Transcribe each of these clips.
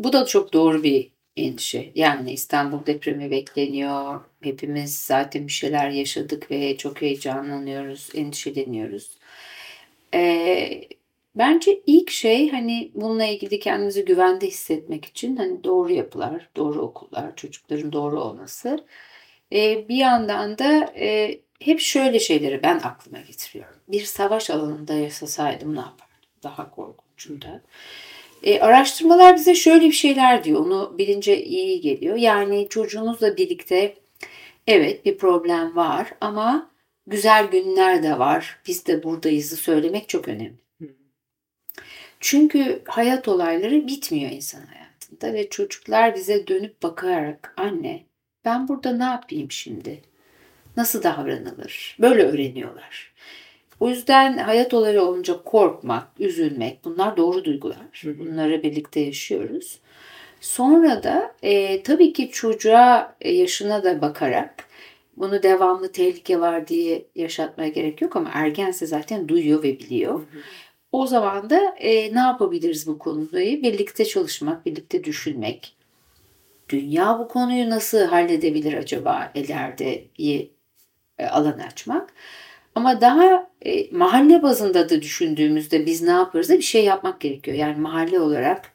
Bu da çok doğru bir endişe. Yani İstanbul depremi bekleniyor. Hepimiz zaten bir şeyler yaşadık ve çok heyecanlanıyoruz, endişeleniyoruz. Ee, bence ilk şey hani bununla ilgili kendimizi güvende hissetmek için hani doğru yapılar, doğru okullar, çocukların doğru olması. Ee, bir yandan da e, hep şöyle şeyleri ben aklıma getiriyorum. Bir savaş alanında yaşasaydım ne yapardım? Daha korkunçunda. E, araştırmalar bize şöyle bir şeyler diyor. Onu bilince iyi geliyor. Yani çocuğunuzla birlikte evet bir problem var ama güzel günler de var. Biz de buradayızı söylemek çok önemli. Çünkü hayat olayları bitmiyor insan hayatında ve çocuklar bize dönüp bakarak anne ben burada ne yapayım şimdi? Nasıl davranılır? Böyle öğreniyorlar. O yüzden hayat olayı olunca korkmak, üzülmek bunlar doğru duygular. Bunları birlikte yaşıyoruz. Sonra da e, tabii ki çocuğa e, yaşına da bakarak bunu devamlı tehlike var diye yaşatmaya gerek yok ama ergense zaten duyuyor ve biliyor. Hı hı. O zaman da e, ne yapabiliriz bu konuda? Birlikte çalışmak, birlikte düşünmek. Dünya bu konuyu nasıl halledebilir acaba ileride e, alan açmak. Ama daha e, mahalle bazında da düşündüğümüzde biz ne yaparız da bir şey yapmak gerekiyor. Yani mahalle olarak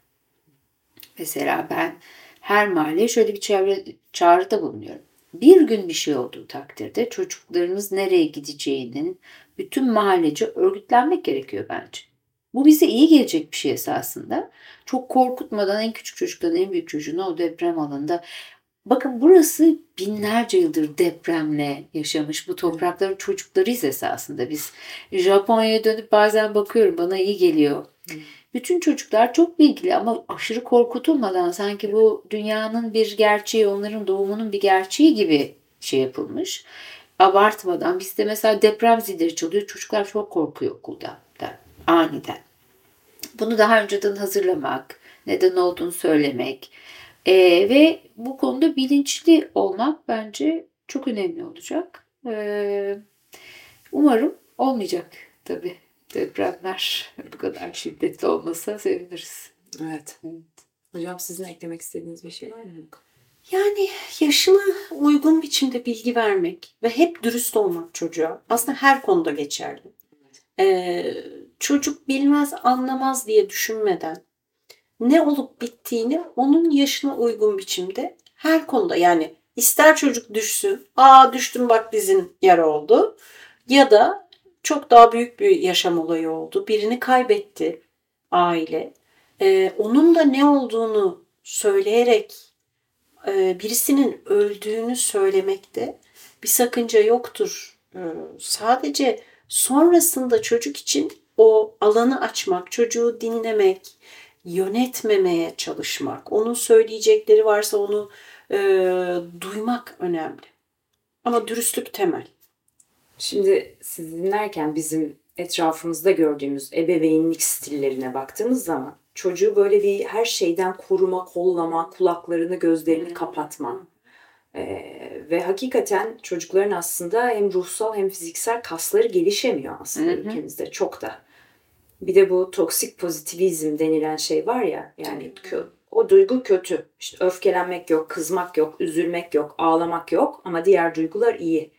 mesela ben her mahalleye şöyle bir çevre, çağrıda bulunuyorum. Bir gün bir şey olduğu takdirde çocuklarınız nereye gideceğinin bütün mahallece örgütlenmek gerekiyor bence. Bu bize iyi gelecek bir şey esasında. Çok korkutmadan en küçük çocuktan en büyük çocuğuna o deprem alanında Bakın burası binlerce yıldır depremle yaşamış bu toprakların çocuklarıyız esasında biz. Japonya'ya dönüp bazen bakıyorum bana iyi geliyor. Bütün çocuklar çok bilgili ama aşırı korkutulmadan sanki bu dünyanın bir gerçeği, onların doğumunun bir gerçeği gibi şey yapılmış. Abartmadan bizde mesela deprem zilleri çalıyor. Çocuklar çok korkuyor okulda da, aniden. Bunu daha önceden hazırlamak, neden olduğunu söylemek, ee, ve bu konuda bilinçli olmak bence çok önemli olacak. Ee, umarım olmayacak tabii depremler bu kadar şiddetli olmasa seviniriz. Evet. evet. Hocam sizin eklemek istediğiniz bir şey var mı? Yani yaşına uygun biçimde bilgi vermek ve hep dürüst olmak çocuğa aslında her konuda geçerli. Ee, çocuk bilmez anlamaz diye düşünmeden ne olup bittiğini onun yaşına uygun biçimde her konuda yani ister çocuk düşsün, aa düştüm bak dizin yara oldu ya da çok daha büyük bir yaşam olayı oldu. Birini kaybetti aile. Ee, onun da ne olduğunu söyleyerek e, birisinin öldüğünü söylemekte bir sakınca yoktur. Ee, sadece sonrasında çocuk için o alanı açmak, çocuğu dinlemek, yönetmemeye çalışmak, onun söyleyecekleri varsa onu e, duymak önemli. Ama dürüstlük temel. Şimdi siz dinlerken bizim etrafımızda gördüğümüz ebeveynlik stillerine baktığımız zaman çocuğu böyle bir her şeyden koruma, kollama, kulaklarını, gözlerini kapatma. Ee, ve hakikaten çocukların aslında hem ruhsal hem fiziksel kasları gelişemiyor aslında hı hı. ülkemizde çok da. Bir de bu toksik pozitivizm denilen şey var ya yani o duygu kötü. İşte öfkelenmek yok, kızmak yok, üzülmek yok, ağlamak yok ama diğer duygular iyi.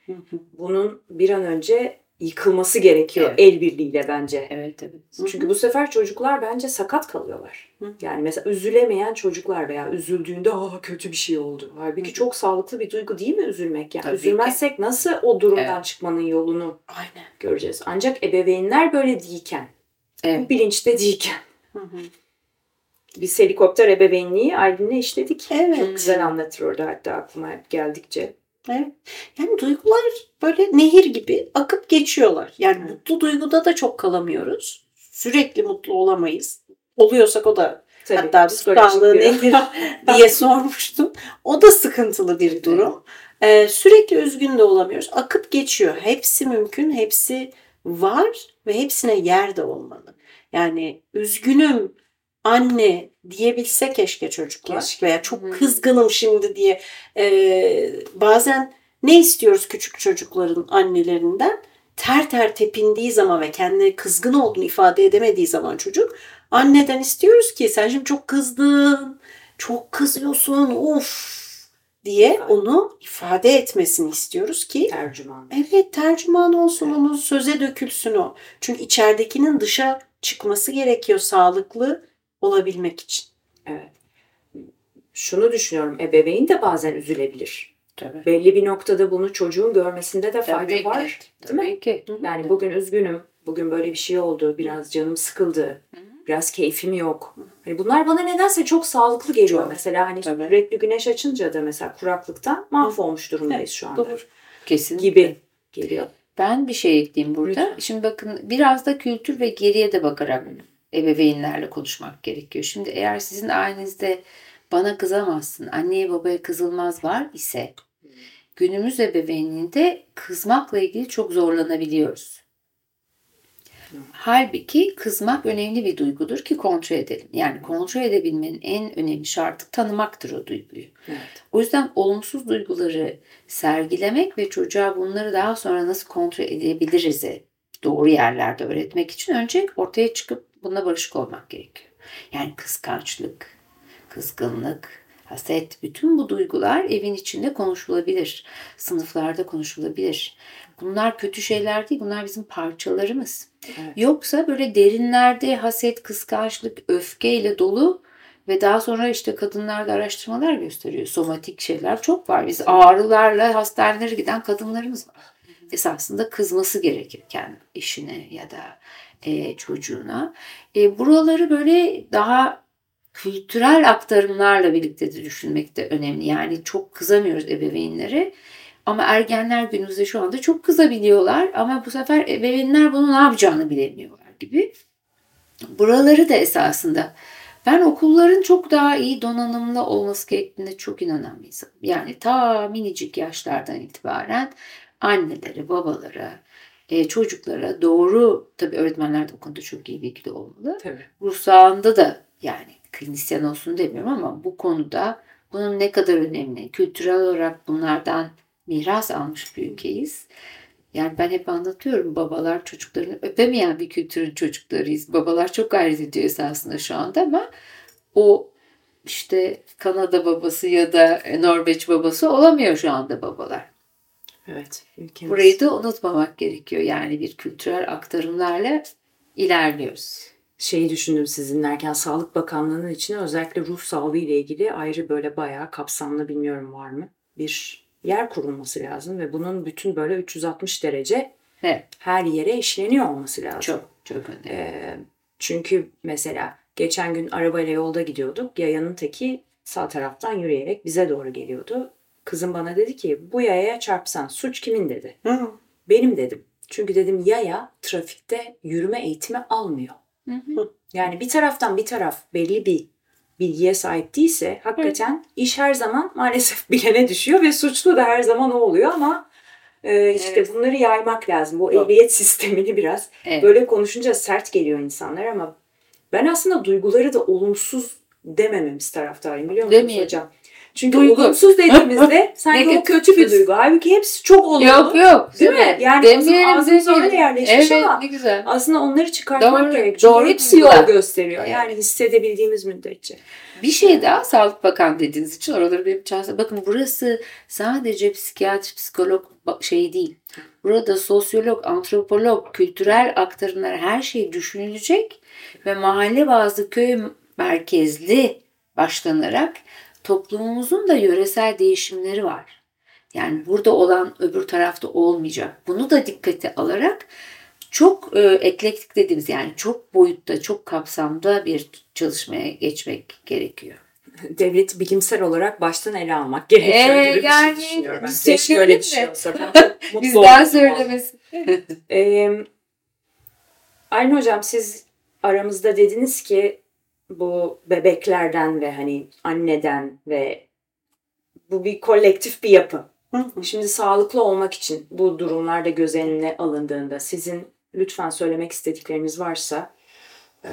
Bunun bir an önce yıkılması gerekiyor evet. el birliğiyle bence. Evet evet. Çünkü bu sefer çocuklar bence sakat kalıyorlar. Yani mesela üzülemeyen çocuklar veya üzüldüğünde aa kötü bir şey oldu. Halbuki çok sağlıklı bir duygu değil mi üzülmek? Yani Tabii üzülmezsek ki. nasıl o durumdan evet. çıkmanın yolunu Aynen. göreceğiz. Ancak ebeveynler böyle değilken Evet. Bilinçte değilken. Hı hı. Biz helikopter ebeveynliği Aylin'le işledik. Evet. Çok güzel anlatır orada hatta aklıma hep geldikçe. Evet. Yani duygular böyle nehir gibi akıp geçiyorlar. Yani evet. mutlu duyguda da çok kalamıyoruz. Sürekli mutlu olamayız. Oluyorsak o da Tabii, hatta psikolojik nedir diye sormuştum. O da sıkıntılı bir durum. Ee, sürekli üzgün de olamıyoruz. Akıp geçiyor. Hepsi mümkün. Hepsi var ve hepsine yer de olmalı. Yani üzgünüm anne diyebilse keşke çocuklar keşke. veya çok kızgınım şimdi diye e, bazen ne istiyoruz küçük çocukların annelerinden ter ter tepindiği zaman ve kendine kızgın olduğunu ifade edemediği zaman çocuk Anneden istiyoruz ki sen şimdi çok kızdın, çok kızıyorsun, of diye onu ifade etmesini istiyoruz ki Tercüman. evet tercüman olsun onun söze dökülsün o. Çünkü içeridekinin dışa çıkması gerekiyor sağlıklı olabilmek için. Evet. Şunu düşünüyorum. Ebeveyn de bazen üzülebilir. Tabii. Belli bir noktada bunu çocuğun görmesinde de fayda Tabii ki. var. Değil mi? Tabii ki. Yani bugün üzgünüm. Bugün böyle bir şey oldu. Biraz canım sıkıldı. Biraz keyfim yok. Hani bunlar bana nedense çok sağlıklı geliyor. Çok. Mesela hani Tabii. sürekli güneş açınca da mesela kuraklıktan mahvolmuş durumdayız şu anda. Doğru. Kesinlikle. Gibi geliyor. Ben bir şey ekleyeyim burada. Lütfen. Şimdi bakın biraz da kültür ve geriye de bakarak ebeveynlerle konuşmak gerekiyor. Şimdi eğer sizin ailenizde bana kızamazsın, anneye babaya kızılmaz var ise günümüz ebeveynliğinde kızmakla ilgili çok zorlanabiliyoruz. Halbuki kızmak önemli bir duygudur ki kontrol edelim. Yani kontrol edebilmenin en önemli şartı tanımaktır o duyguyu. Evet. O yüzden olumsuz duyguları sergilemek ve çocuğa bunları daha sonra nasıl kontrol edebiliriz doğru yerlerde öğretmek için önce ortaya çıkıp bununla barışık olmak gerekiyor. Yani kıskançlık, kızgınlık, haset, bütün bu duygular evin içinde konuşulabilir. Sınıflarda konuşulabilir. Bunlar kötü şeyler değil, bunlar bizim parçalarımız. Evet. Yoksa böyle derinlerde haset, kıskançlık, öfkeyle dolu ve daha sonra işte kadınlarda araştırmalar gösteriyor. Somatik şeyler çok var. Biz ağrılarla hastanelere giden kadınlarımız var. Esasında kızması gerekirken eşine ya da e, çocuğuna. E, buraları böyle daha kültürel aktarımlarla birlikte de düşünmek de önemli. Yani çok kızamıyoruz ebeveynlere. Ama ergenler günümüzde şu anda çok kızabiliyorlar. Ama bu sefer ebeveynler bunu ne yapacağını bilemiyorlar gibi. Buraları da esasında ben okulların çok daha iyi donanımlı olması gerektiğine çok inanan bir insanım. Yani ta minicik yaşlardan itibaren annelere, babalara, e, çocuklara doğru, tabii öğretmenler de o konuda çok iyi bilgili olmalı. Tabii. Ruh sağlığında da yani klinisyen olsun demiyorum ama bu konuda bunun ne kadar önemli, kültürel olarak bunlardan miras almış bir ülkeyiz. Yani ben hep anlatıyorum babalar çocuklarını öpemeyen bir kültürün çocuklarıyız. Babalar çok gayret ediyor esasında şu anda ama o işte Kanada babası ya da Norveç babası olamıyor şu anda babalar. Evet. Ülkemiz. Burayı da unutmamak gerekiyor. Yani bir kültürel aktarımlarla ilerliyoruz. şeyi düşündüm siz dinlerken Sağlık Bakanlığı'nın içine özellikle ruh sağlığı ile ilgili ayrı böyle bayağı kapsamlı bilmiyorum var mı bir yer kurulması lazım ve bunun bütün böyle 360 derece Evet. her yere işleniyor olması lazım. Çok çok önemli. Ee, çünkü mesela geçen gün arabayla yolda gidiyorduk. Yayanın teki sağ taraftan yürüyerek bize doğru geliyordu. Kızım bana dedi ki bu yayaya çarpsan suç kimin dedi. Hı. Benim dedim. Çünkü dedim yaya trafikte yürüme eğitimi almıyor. Hı hı. Yani bir taraftan bir taraf belli bir bilgiye sahip değilse hakikaten iş her zaman maalesef bilene düşüyor ve suçlu da her zaman o oluyor ama e, işte Evet. bunları yaymak lazım. Bu Doğru. ehliyet sistemini biraz Evet. böyle konuşunca sert geliyor insanlar ama ben aslında duyguları da olumsuz demememiz taraftarıyım biliyor musunuz Demeyelim. hocam? Çünkü Duygu. olumsuz dediğimizde sanki o Negatif. kötü bir duygu. Halbuki hepsi çok olumlu. Yok yok. Değil mi? deme. Yani Demeyelim, ağzımıza öyle yerleşmiş evet, ama ne güzel. aslında onları çıkartmak Doğru, gerek. Çünkü doğru hepsi yol duygular. gösteriyor. Evet. Yani hissedebildiğimiz müddetçe. Bir şey daha Sağlık Bakan dediğiniz için oraları benim çağırsa. Bakın burası sadece psikiyatri, psikolog şey değil. Burada sosyolog, antropolog, kültürel aktarımlar her şey düşünülecek ve mahalle bazı köy merkezli başlanarak toplumumuzun da yöresel değişimleri var. Yani burada olan öbür tarafta olmayacak. Bunu da dikkate alarak çok e, eklektik dediğimiz yani çok boyutta, çok kapsamda bir çalışmaya geçmek gerekiyor. Devleti bilimsel olarak baştan ele almak gerekiyor Ee, gibi bir yani şey düşünüyorum. Ben. Keşke öyle bir şey olsa. Ben Bizden söylemesi. Ee, Aylin Hocam siz aramızda dediniz ki bu bebeklerden ve hani anneden ve bu bir kolektif bir yapı. Hı hı. Şimdi sağlıklı olmak için bu durumlarda göz önüne alındığında sizin lütfen söylemek istedikleriniz varsa e,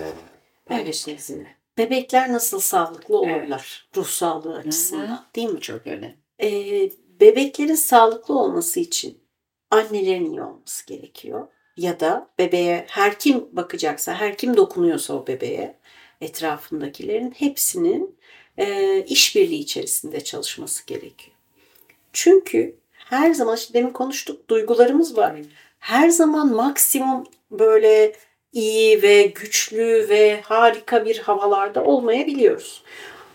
paylaşın sizinle. Bebekler nasıl sağlıklı Evet. olurlar ruh sağlığı açısından değil mi? Çok önemli. Ee, bebeklerin sağlıklı olması için annelerin iyi olması gerekiyor. Ya da bebeğe her kim bakacaksa, her kim dokunuyorsa o bebeğe etrafındakilerin hepsinin e, işbirliği içerisinde çalışması gerekiyor. Çünkü her zaman işte demin konuştuk duygularımız var. Her zaman maksimum böyle iyi ve güçlü ve harika bir havalarda olmayabiliyoruz.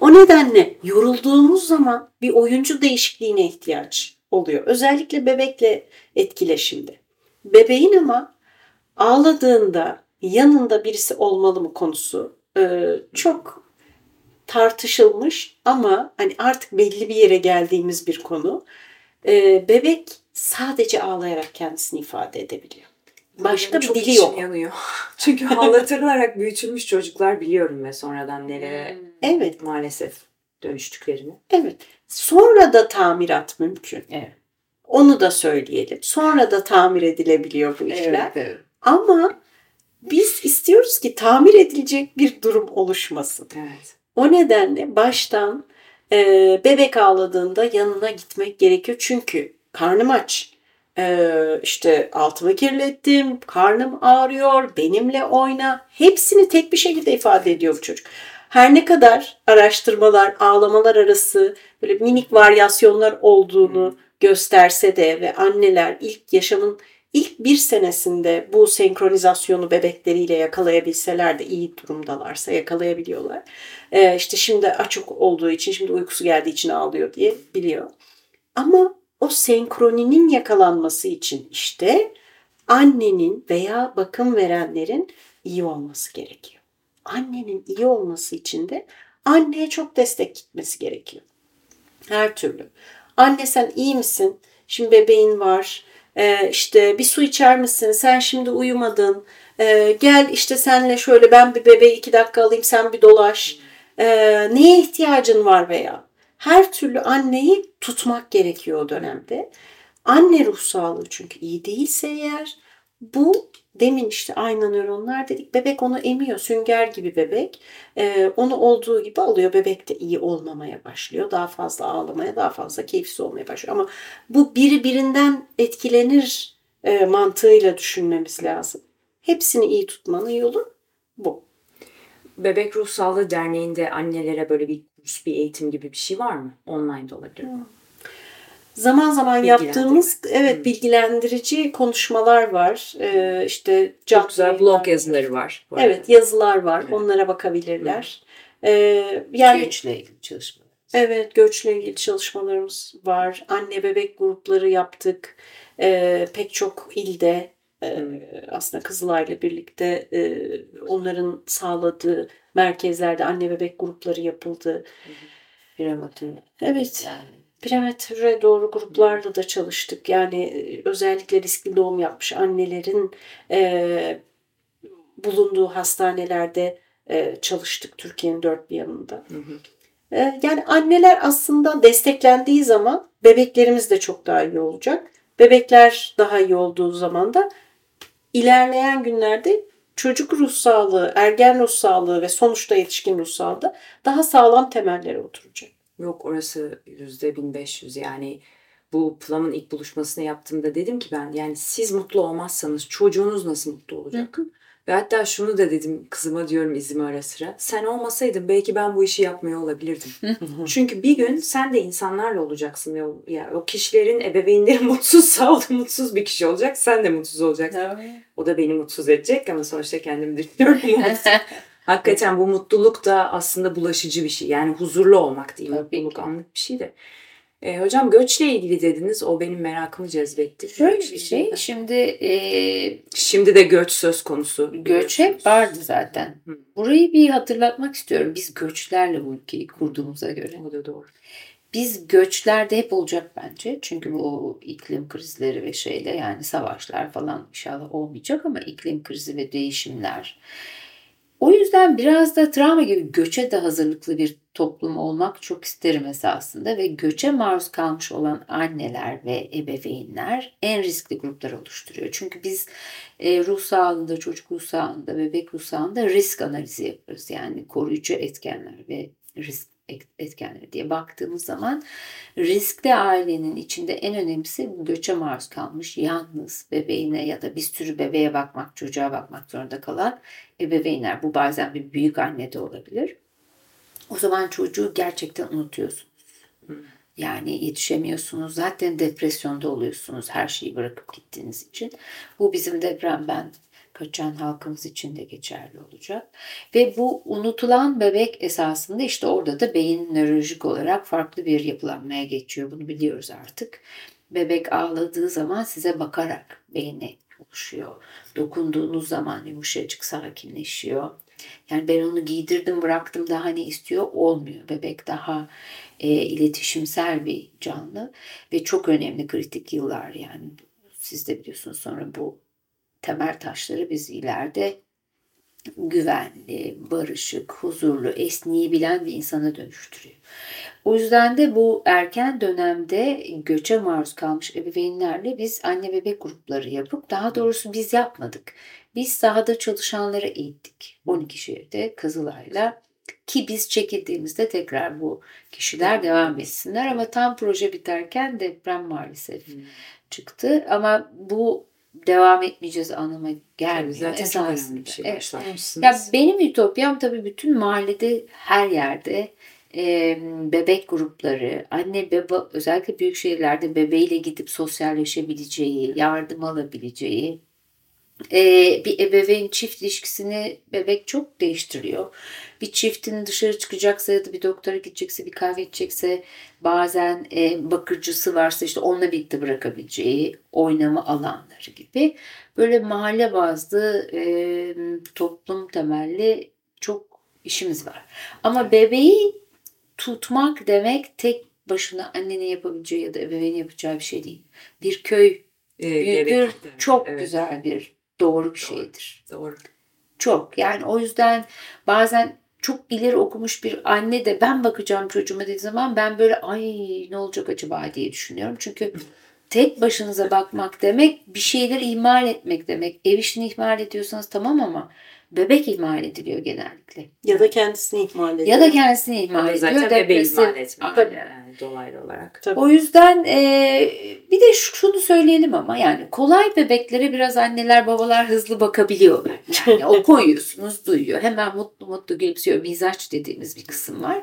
O nedenle yorulduğumuz zaman bir oyuncu değişikliğine ihtiyaç oluyor. Özellikle bebekle etkileşimde. Bebeğin ama ağladığında yanında birisi olmalı mı konusu e, çok tartışılmış ama hani artık belli bir yere geldiğimiz bir konu. E, bebek sadece ağlayarak kendisini ifade edebiliyor. Başka bir dili yok. yanıyor. Çünkü ağlatılarak büyütülmüş çocuklar biliyorum ve sonradan nelere Hmm. Evet, maalesef dönüştüklerini. evet. Sonra da tamirat mümkün. Evet. Onu da söyleyelim. Sonra da tamir edilebiliyor bu işler. Evet, evet. Ama biz istiyoruz ki tamir edilecek bir durum oluşmasın. Evet. O nedenle baştan e, bebek ağladığında yanına gitmek gerekiyor. Çünkü karnım aç. E, işte altımı kirlettim, karnım ağrıyor, benimle oyna. Hepsini tek bir şekilde ifade ediyor bu çocuk. Her ne kadar araştırmalar, ağlamalar arası böyle minik varyasyonlar olduğunu gösterse de ve anneler ilk yaşamın ilk bir senesinde bu senkronizasyonu bebekleriyle yakalayabilseler de iyi durumdalarsa yakalayabiliyorlar. Ee, işte şimdi açık olduğu için, şimdi uykusu geldiği için ağlıyor diye biliyor. Ama o senkroninin yakalanması için işte annenin veya bakım verenlerin iyi olması gerekiyor. Annenin iyi olması için de anneye çok destek gitmesi gerekiyor. Her türlü. Anne sen iyi misin? Şimdi bebeğin var. Ee, işte bir su içer misin? Sen şimdi uyumadın. Ee, gel işte senle şöyle ben bir bebeği iki dakika alayım sen bir dolaş. Ee, neye ihtiyacın var veya? Her türlü anneyi tutmak gerekiyor o dönemde. Anne ruh sağlığı çünkü iyi değilse eğer bu demin işte ayna nöronlar dedik. Bebek onu emiyor. Sünger gibi bebek. Ee, onu olduğu gibi alıyor. Bebek de iyi olmamaya başlıyor. Daha fazla ağlamaya, daha fazla keyifsiz olmaya başlıyor. Ama bu biri birinden etkilenir e, mantığıyla düşünmemiz lazım. Hepsini iyi tutmanın yolu bu. Bebek Ruh Sağlığı Derneği'nde annelere böyle bir kurs, bir eğitim gibi bir şey var mı? Online de olabilir. mi? Zaman zaman yaptığımız evet bilgilendirici konuşmalar var. Ee, işte Çok güzel blog yazıları var. Evet yazılar var. Evet. Onlara bakabilirler. Ee, yani Göçle ilgili çalışma. Evet, göçle ilgili çalışmalarımız var. Anne bebek grupları yaptık. Ee, pek çok ilde e, aslında Kızılay'la birlikte e, onların sağladığı merkezlerde anne bebek grupları yapıldı. Prematür. Evet, Yani prematüre doğru gruplarla da çalıştık. Yani e, özellikle riskli doğum yapmış annelerin e, bulunduğu hastanelerde e, çalıştık Türkiye'nin dört bir yanında. Hı hı. Ee, Yani anneler aslında desteklendiği zaman bebeklerimiz de çok daha iyi olacak. Bebekler daha iyi olduğu zaman da ilerleyen günlerde çocuk ruh sağlığı, ergen ruh sağlığı ve sonuçta yetişkin ruh sağlığı da daha sağlam temellere oturacak. Yok orası yüzde 1500 yani bu Plum'ın ilk buluşmasını yaptığımda dedim ki ben yani siz mutlu olmazsanız çocuğunuz nasıl mutlu olacak? Ve hatta şunu da dedim kızıma diyorum izime ara sıra. Sen olmasaydın belki ben bu işi yapmıyor olabilirdim. Çünkü bir gün sen de insanlarla olacaksın ve o, ya, o kişilerin ebeveynleri mutsuzsa o da mutsuz bir kişi olacak. Sen de mutsuz olacaksın. O da beni mutsuz edecek ama sonuçta kendimi düşünüyorum. Hakikaten bu mutluluk da aslında bulaşıcı bir şey. Yani huzurlu olmak değil. Tabii Mutluluk ki. anlık bir şey de. E, hocam göçle ilgili dediniz. O benim merakımı cezbetti. Şöyle bir şey. Şimdi e, Şimdi de göç söz konusu. göç hep vardı zaten. Hı. Burayı bir hatırlatmak istiyorum. Biz göçlerle bu ülkeyi kurduğumuza göre. O da doğru. Biz göçlerde hep olacak bence. Çünkü bu iklim krizleri ve şeyle yani savaşlar falan inşallah olmayacak ama iklim krizi ve değişimler. O yüzden biraz da travma gibi göçe de hazırlıklı bir toplum olmak çok isterim esasında ve göçe maruz kalmış olan anneler ve ebeveynler en riskli gruplar oluşturuyor. Çünkü biz e, ruh sağlığında, çocuk ruh sağlığında, bebek ruh sağlığında risk analizi yaparız. Yani koruyucu etkenler ve risk etkenleri diye baktığımız zaman riskli ailenin içinde en önemlisi göçe maruz kalmış yalnız bebeğine ya da bir sürü bebeğe bakmak, çocuğa bakmak zorunda kalan ebeveynler. Bu bazen bir büyük anne de olabilir. O zaman çocuğu gerçekten unutuyorsunuz. Yani yetişemiyorsunuz. Zaten depresyonda oluyorsunuz her şeyi bırakıp gittiğiniz için. Bu bizim depremden kaçan halkımız için de geçerli olacak. Ve bu unutulan bebek esasında işte orada da beyin nörolojik olarak farklı bir yapılanmaya geçiyor. Bunu biliyoruz artık. Bebek ağladığı zaman size bakarak beyni oluşuyor. Dokunduğunuz zaman yumuşacık sakinleşiyor. Yani ben onu giydirdim bıraktım daha ne istiyor olmuyor. Bebek daha e, iletişimsel bir canlı ve çok önemli kritik yıllar yani. Siz de biliyorsunuz sonra bu temel taşları biz ileride güvenli, barışık, huzurlu, esneyebilen bir insana dönüştürüyor. O yüzden de bu erken dönemde göçe maruz kalmış ebeveynlerle biz anne bebek grupları yapıp daha doğrusu biz yapmadık. Biz sahada çalışanları eğittik. 12 şehirde Kızılay'la ki biz çekildiğimizde tekrar bu kişiler devam etsinler ama tam proje biterken deprem maalesef hmm. çıktı. Ama bu devam etmeyeceğiz anlamına gelmiyor. Zaten çok önemli bir şey evet. Ya benim ütopyam tabii bütün mahallede her yerde e, bebek grupları, anne baba özellikle büyük şehirlerde bebeğiyle gidip sosyalleşebileceği, yardım alabileceği e, bir ebeveyn çift ilişkisini bebek çok değiştiriyor. Bir çiftin dışarı çıkacaksa ya da bir doktora gidecekse, bir kahve içecekse bazen e, bakıcısı varsa işte onunla birlikte bırakabileceği oynama alanları gibi. Böyle mahalle bazlı e, toplum temelli çok işimiz var. Ama bebeği tutmak demek tek başına annenin yapabileceği ya da ebeveynin yapacağı bir şey değil. Bir köy e, büyütür, çok evet. güzel bir doğru bir şeydir. Doğru. Çok. Yani o yüzden bazen çok ileri okumuş bir anne de ben bakacağım çocuğuma dediği zaman ben böyle ay ne olacak acaba diye düşünüyorum. Çünkü tek başınıza bakmak demek bir şeyler ihmal etmek demek. Ev işini ihmal ediyorsanız tamam ama bebek ihmal ediliyor genellikle. Ya da kendisini ihmal ediyor. Ya da kendisini ihmal ediyor. Zaten bebeği ihmal etmiyor yani dolaylı olarak. Tabii. O yüzden e, bir de şunu söyleyelim ama yani kolay bebeklere biraz anneler babalar hızlı bakabiliyorlar. Yani o koyuyorsunuz duyuyor. Hemen mutlu mutlu gülümsüyor. Mizaç dediğimiz bir kısım var.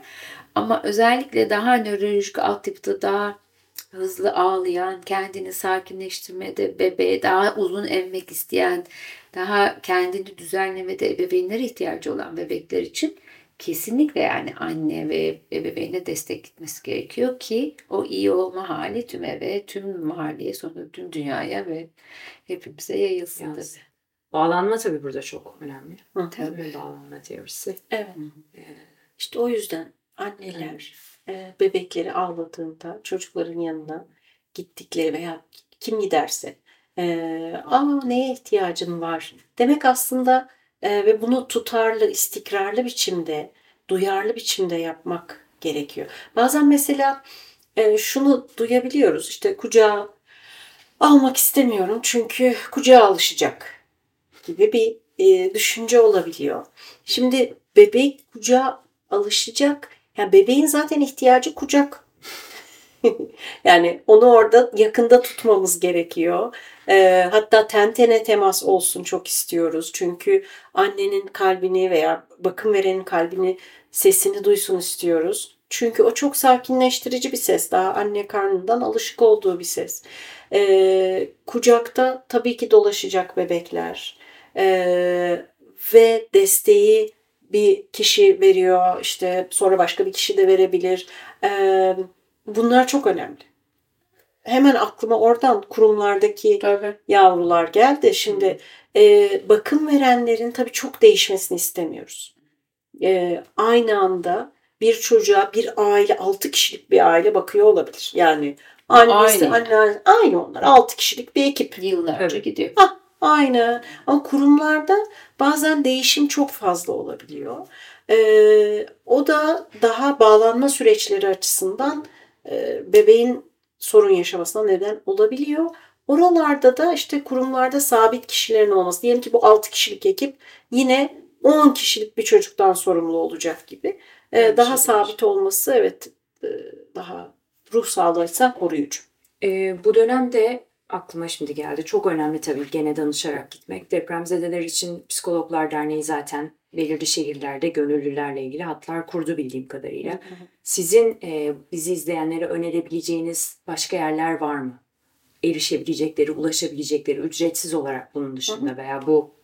Ama özellikle daha nörolojik altyapıda daha hızlı ağlayan, kendini sakinleştirmede bebeğe daha uzun emmek isteyen, daha kendini düzenlemede ebeveynlere ihtiyacı olan bebekler için kesinlikle yani anne ve ebeveyne destek gitmesi gerekiyor ki o iyi olma hali tüm eve, tüm mahalleye, sonra tüm dünyaya ve hepimize yayılsın tabii. Bağlanma tabii burada çok önemli. Hı, tabii. Bağlanma teorisi. Evet. Ee, işte o yüzden anneler. Bebekleri ağladığında çocukların yanına gittikleri veya kim giderse e, aa neye ihtiyacın var demek aslında e, ve bunu tutarlı, istikrarlı biçimde, duyarlı biçimde yapmak gerekiyor. Bazen mesela e, şunu duyabiliyoruz işte kucağa almak istemiyorum çünkü kucağa alışacak gibi bir e, düşünce olabiliyor. Şimdi bebek kucağa alışacak. Yani bebeğin zaten ihtiyacı kucak. yani onu orada yakında tutmamız gerekiyor. E, hatta ten tene temas olsun çok istiyoruz. Çünkü annenin kalbini veya bakım verenin kalbini sesini duysun istiyoruz. Çünkü o çok sakinleştirici bir ses. Daha anne karnından alışık olduğu bir ses. E, kucakta tabii ki dolaşacak bebekler. E, ve desteği bir kişi veriyor. işte sonra başka bir kişi de verebilir. Bunlar çok önemli hemen aklıma oradan kurumlardaki tabii. yavrular geldi. Şimdi e, bakım verenlerin tabii çok değişmesini istemiyoruz. E, aynı anda bir çocuğa bir aile, altı kişilik bir aile bakıyor olabilir. Yani annesi, aynı. anne, aynı onlar. Altı kişilik bir ekip. Yıllarca evet. gidiyor. Ah, aynı. Ama kurumlarda bazen değişim çok fazla olabiliyor. Ee, o da daha bağlanma süreçleri açısından e, bebeğin sorun yaşamasına neden olabiliyor. Oralarda da işte kurumlarda sabit kişilerin olması. Diyelim ki bu 6 kişilik ekip yine 10 kişilik bir çocuktan sorumlu olacak gibi. e, Her daha şey sabit olması evet e, daha ruh sağlığı açısından koruyucu. Ee, bu dönemde aklıma şimdi geldi. Çok önemli tabii gene danışarak gitmek. Depremzedeler için Psikologlar Derneği zaten belirli şehirlerde gönüllülerle ilgili hatlar kurdu bildiğim kadarıyla. Sizin e, bizi izleyenlere önerebileceğiniz başka yerler var mı? Erişebilecekleri, ulaşabilecekleri ücretsiz olarak bunun dışında veya bu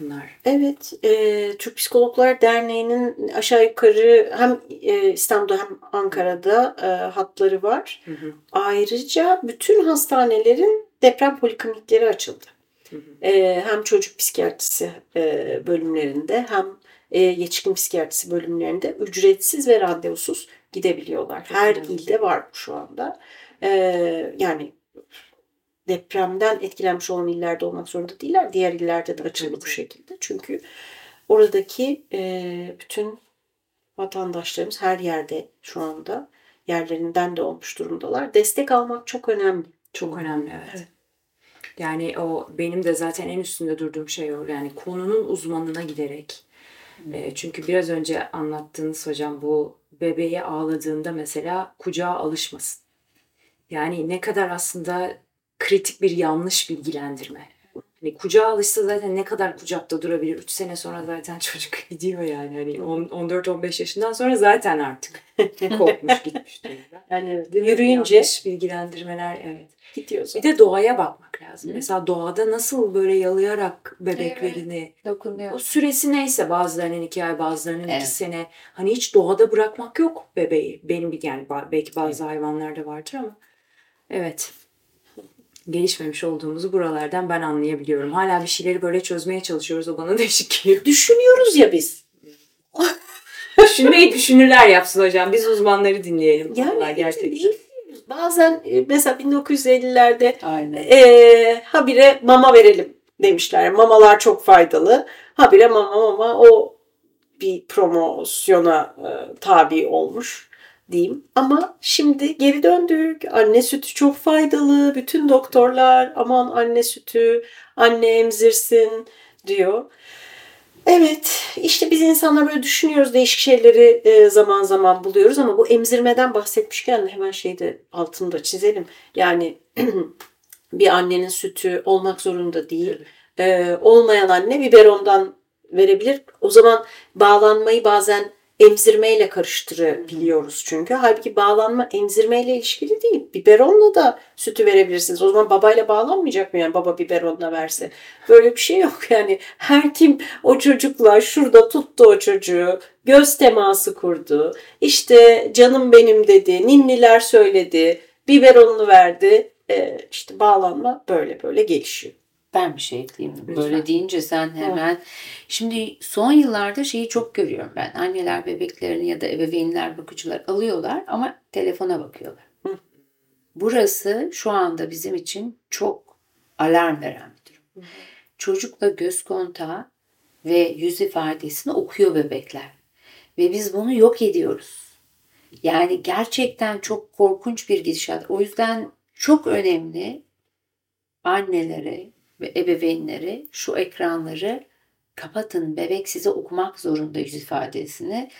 bunlar. Evet, e, Türk Psikologlar Derneği'nin aşağı yukarı hem e, İstanbul'da hem Ankara'da e, hatları var. Hı hı. Ayrıca bütün hastanelerin deprem poliklinikleri açıldı. Hı hı. E, hem çocuk psikiyatrisi e, bölümlerinde hem e, yetişkin psikiyatrisi bölümlerinde ücretsiz ve randevusuz gidebiliyorlar. Her önemli. ilde var bu şu anda. E, yani depremden etkilenmiş olan illerde olmak zorunda değiller. Diğer illerde de açıldı bu şekilde. Çünkü oradaki e, bütün vatandaşlarımız her yerde şu anda yerlerinden de olmuş durumdalar. Destek almak çok önemli. Çok önemli evet. Evet. Yani o benim de zaten en üstünde durduğum şey o. Yani konunun uzmanına giderek. E, çünkü biraz önce anlattığınız hocam bu bebeğe ağladığında mesela kucağa alışmasın. Yani ne kadar aslında kritik bir yanlış bilgilendirme. Hani kucağa alışsa zaten ne kadar kucakta durabilir? 3 sene sonra zaten çocuk gidiyor yani. Hani on- 14-15 yaşından sonra zaten artık kopmuş gitmiş durumda. Yani evet, yürüyünce Yanlış bilgilendirmeler evet. gidiyoruz. Bir de doğaya bakmak lazım. Hı. Mesela doğada nasıl böyle yalayarak bebeklerini o Dokunuyor. süresi neyse bazılarının iki ay bazılarının Evet. iki sene hani hiç doğada bırakmak yok bebeği. Benim bir yani belki bazı hayvanlarda vardır ama evet gelişmemiş olduğumuzu buralardan ben anlayabiliyorum. Hala bir şeyleri böyle çözmeye çalışıyoruz. O bana değişik geliyor. Düşünüyoruz ya biz. Düşünmeyi düşünürler yapsın hocam. Biz uzmanları dinleyelim. Yani Vallahi gerçekten. değil. Bazen e, mesela 1950'lerde Aynen. e, habire mama verelim demişler. Mamalar çok faydalı. Habire mama mama o bir promosyona e, tabi olmuş diyeyim. Ama şimdi geri döndük. Anne sütü çok faydalı. Bütün doktorlar aman anne sütü, anne emzirsin diyor. Evet, işte biz insanlar böyle düşünüyoruz, değişik şeyleri e, zaman zaman buluyoruz ama bu emzirmeden bahsetmişken hemen şeyde altını da çizelim. Yani bir annenin sütü olmak zorunda değil. E, olmayan anne biberondan verebilir. O zaman bağlanmayı bazen emzirmeyle karıştırabiliyoruz çünkü. Halbuki bağlanma emzirmeyle ilişkili değil. Biberonla da sütü verebilirsiniz. O zaman babayla bağlanmayacak mı yani baba biberonla verse? Böyle bir şey yok yani. Her kim o çocukla şurada tuttu o çocuğu, göz teması kurdu. İşte canım benim dedi, ninniler söyledi, biberonunu verdi. Ee, işte bağlanma böyle böyle gelişiyor. Ben bir şey ekleyeyim. Lütfen. Böyle deyince sen hemen. Şimdi son yıllarda şeyi çok görüyorum ben. Anneler bebeklerini ya da ebeveynler bakıcılar alıyorlar ama telefona bakıyorlar. Hı. Burası şu anda bizim için çok alarm veren bir durum. Çocukla göz kontağı ve yüz ifadesini okuyor bebekler. Ve biz bunu yok ediyoruz. Yani gerçekten çok korkunç bir gidişat. O yüzden çok önemli annelere ve ebeveynlere şu ekranları kapatın. Bebek size okumak zorunda yüz ifadesini.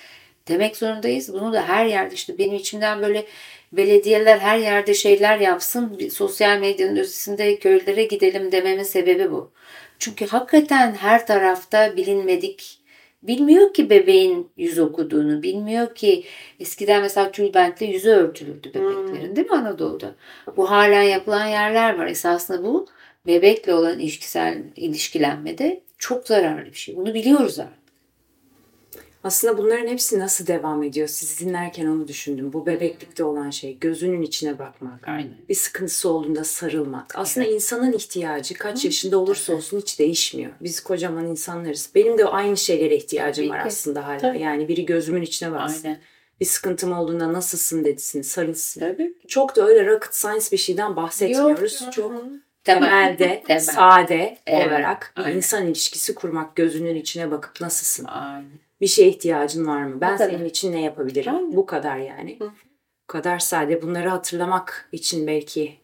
Demek zorundayız. Bunu da her yerde işte benim içimden böyle belediyeler her yerde şeyler yapsın. Bir sosyal medyanın ötesinde köylere gidelim dememin sebebi bu. Çünkü hakikaten her tarafta bilinmedik Bilmiyor ki bebeğin yüz okuduğunu, bilmiyor ki eskiden mesela tülbentle yüzü örtülürdü bebeklerin değil mi Anadolu'da? Bu halen yapılan yerler var. Esasında bu bebekle olan ilişkisel ilişkilenmede çok zararlı bir şey. Bunu biliyoruz artık. Aslında bunların hepsi nasıl devam ediyor? Siz dinlerken onu düşündüm. Bu bebeklikte olan şey, gözünün içine bakmak. Aynen. Bir sıkıntısı olduğunda sarılmak. Aslında insanın ihtiyacı kaç yaşında olursa olsun hiç değişmiyor. Biz kocaman insanlarız. Benim de aynı şeylere ihtiyacım Tabii var ki. aslında hala. Tabii. Yani biri gözümün içine baksın. Aynen. Bir sıkıntım olduğunda nasılsın desin, sarılsın. Tabii. Çok da öyle rocket science bir şeyden bahsetmiyoruz. Yok. Çok Temel. Temelde, Temel. sade Evet, olarak bir aynen. insan ilişkisi kurmak, gözünün içine bakıp nasılsın? Aynen. Bir şeye ihtiyacın var mı? Ben senin için ne yapabilirim? Aynen. Bu kadar yani. Hı. Bu kadar sade. Bunları hatırlamak için belki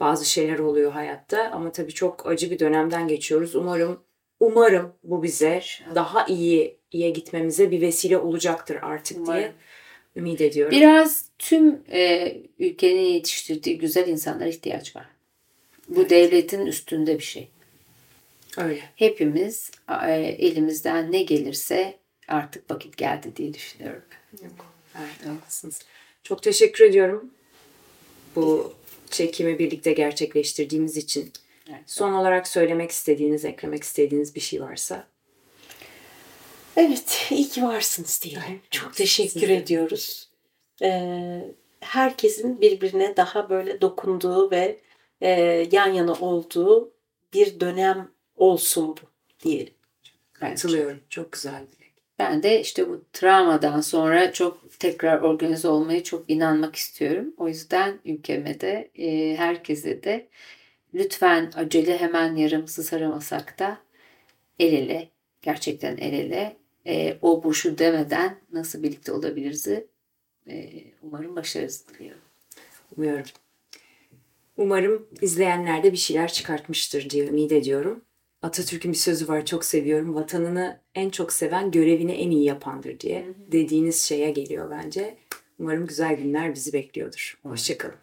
bazı şeyler oluyor hayatta ama tabii çok acı bir dönemden geçiyoruz. Umarım umarım bu bize daha iyi iyiye gitmemize bir vesile olacaktır artık diye Umarım. ümit ediyorum. Biraz tüm e, ülkenin yetiştirdiği güzel insanlara ihtiyaç var. Bu devletin üstünde bir şey. Öyle. Hepimiz e, elimizden ne gelirse artık vakit geldi diye düşünüyorum. Yok. Evet, haklısınız. Çok teşekkür ediyorum. Bu çekimi birlikte gerçekleştirdiğimiz için. Evet. Son olarak söylemek istediğiniz, eklemek istediğiniz bir şey varsa. Evet, iyi ki varsınız diyelim. Çok Evet, teşekkür siz de. ediyoruz. Ee, herkesin birbirine daha böyle dokunduğu ve e, yan yana olduğu bir dönem olsun bu diyelim. Katılıyorum. Çok güzel dilek. Ben de işte bu travmadan sonra çok tekrar organize olmaya çok inanmak istiyorum. O yüzden ülkeme de e, herkese de lütfen acele hemen yarımsız aramasak da el ele gerçekten el ele e, o bu şu demeden nasıl birlikte olabiliriz e, umarım başarırız diliyorum. Umuyorum. Umarım izleyenler de bir şeyler çıkartmıştır diye ümit ediyorum. Atatürk'ün bir sözü var çok seviyorum. Vatanını en çok seven görevini en iyi yapandır diye dediğiniz şeye geliyor bence. Umarım güzel günler bizi bekliyordur. Hoşçakalın.